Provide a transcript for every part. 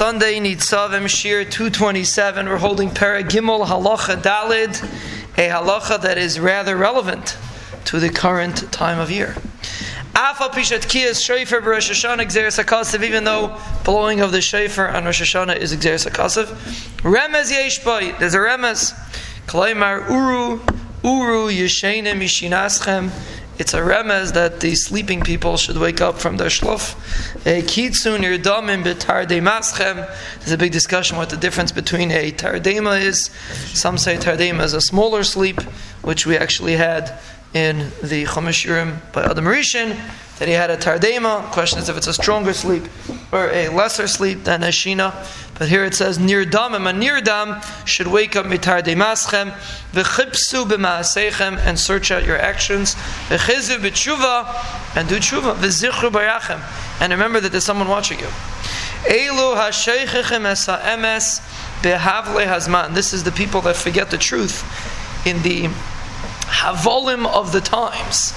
Sunday, Nitzavim Shir 227. We're holding Para Gimel Halacha Dalid, a halacha that is rather relevant to the current time of year. Afa Pishat Kiyas Shofar Rosh Hashanah HaKasav, even though blowing of the Shofar on Rosh Hashanah is HaKasav. Remez there's a Remez. Uru, Uru Yishinaschem. It's a remez that the sleeping people should wake up from their shlof. Kitsun yirdomim b'tardei maschem. There's a big discussion what the difference between a tardema is. Some say tardema is a smaller sleep, which we actually had in the Chumash Yurim by Adam Rishon, that he had a tardema. Question is if it's a stronger sleep or a lesser sleep than a shina. But here it says nirdam and nirdam should wake up mitardei maschem v'chipsu b'maasechem and search out your actions v'chizu b'tshuva and do tshuva v'zichru barachem and remember that there's someone watching you. Elu hasheichechem es ha'emes behavle hazman. This is the people that forget the truth in the havolim of the times.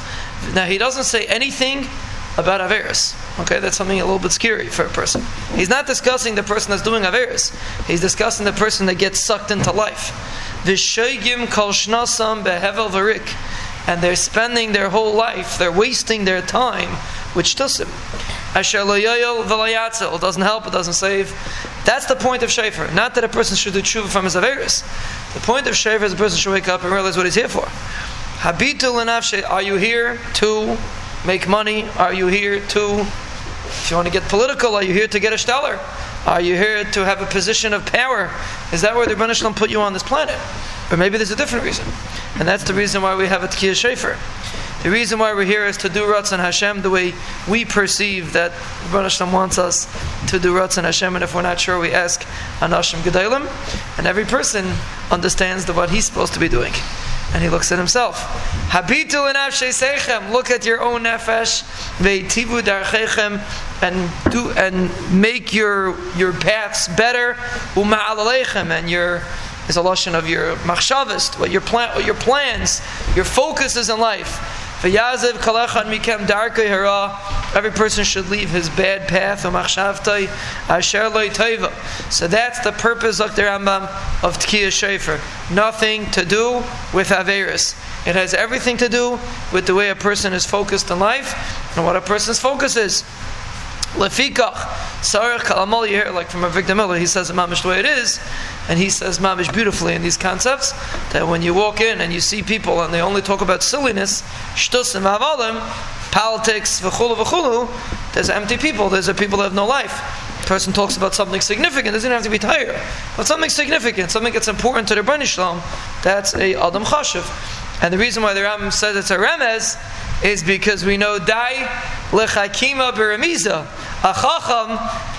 Now he doesn't say anything about Averis. Okay, that's something a little bit scary for a person. He's not discussing the person that's doing Averis. He's discussing the person that gets sucked into life. Vishoigim kol shnasam behevel varik. And they're spending their whole life, they're wasting their time, which tusim. Asher loyoyol v'layatzel. Doesn't help, it doesn't save. That's the point of Shofar. Not that a person should do tshuva from his Averis. The point of Shofar is a person should wake up and realize what he's here for. Habitu l'nafshe. Are you here to make money? Are you here to, if you want to get political, are you here to get a stellar? Are you here to have a position of power? Is that where the Rebbeinu Shalom put you on this planet? Or maybe there's a different reason. And that's the reason why we have a Tkiyah Shofar. The reason why we're here is to do Ratzon Hashem the way we perceive that Rebbeinu Shalom wants us to do Ratzon Hashem. And if we're not sure, we ask Anashim Gedalim. And every person understands what he's supposed to be doing and he looks at himself. Habitu sechem. Look at your own nefesh. Ve'tivu darchechem, and do and make your your paths better. Uma'alalechem, and your is a lotion of your machshavist, what your plan, what your plans, your focus is in life. V'yazev kalechan mikem darkei hara. Every person should leave his bad path. So that's the purpose of the Rambam of Tkiyah Shofar. Nothing to do with Averis. It has everything to do with the way a person is focused in life and what a person's focus is. Lefikach, Sarach you hear like from Avigdor Miller, he says it mamish the way it is, and he says mamish beautifully in these concepts, that when you walk in and you see people and they only talk about silliness, shtus and mavalim, politics, v'chulu v'chulu, there's empty people, there's a people that have no life. Person talks about something significant, doesn't have to be tired, but something significant, something that's important to the Rebbeinu Shalom, that's a Adam Chashiv. And the reason why the Ram says it's a remez is because we know dai lechakima beremiza. A chacham,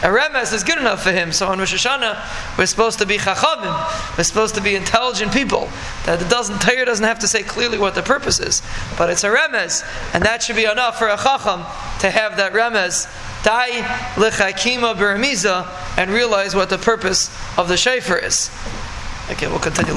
a remez is good enough for him. So on Rosh Hashanah, we're supposed to be chachamim. We're supposed to be intelligent people. That doesn't, Torah doesn't have to say clearly what the purpose is, but it's a remez, and that should be enough for a chacham to have that remez. Dai lechakima beremiza, and realize what the purpose of the shofar is. Okay, we'll continue.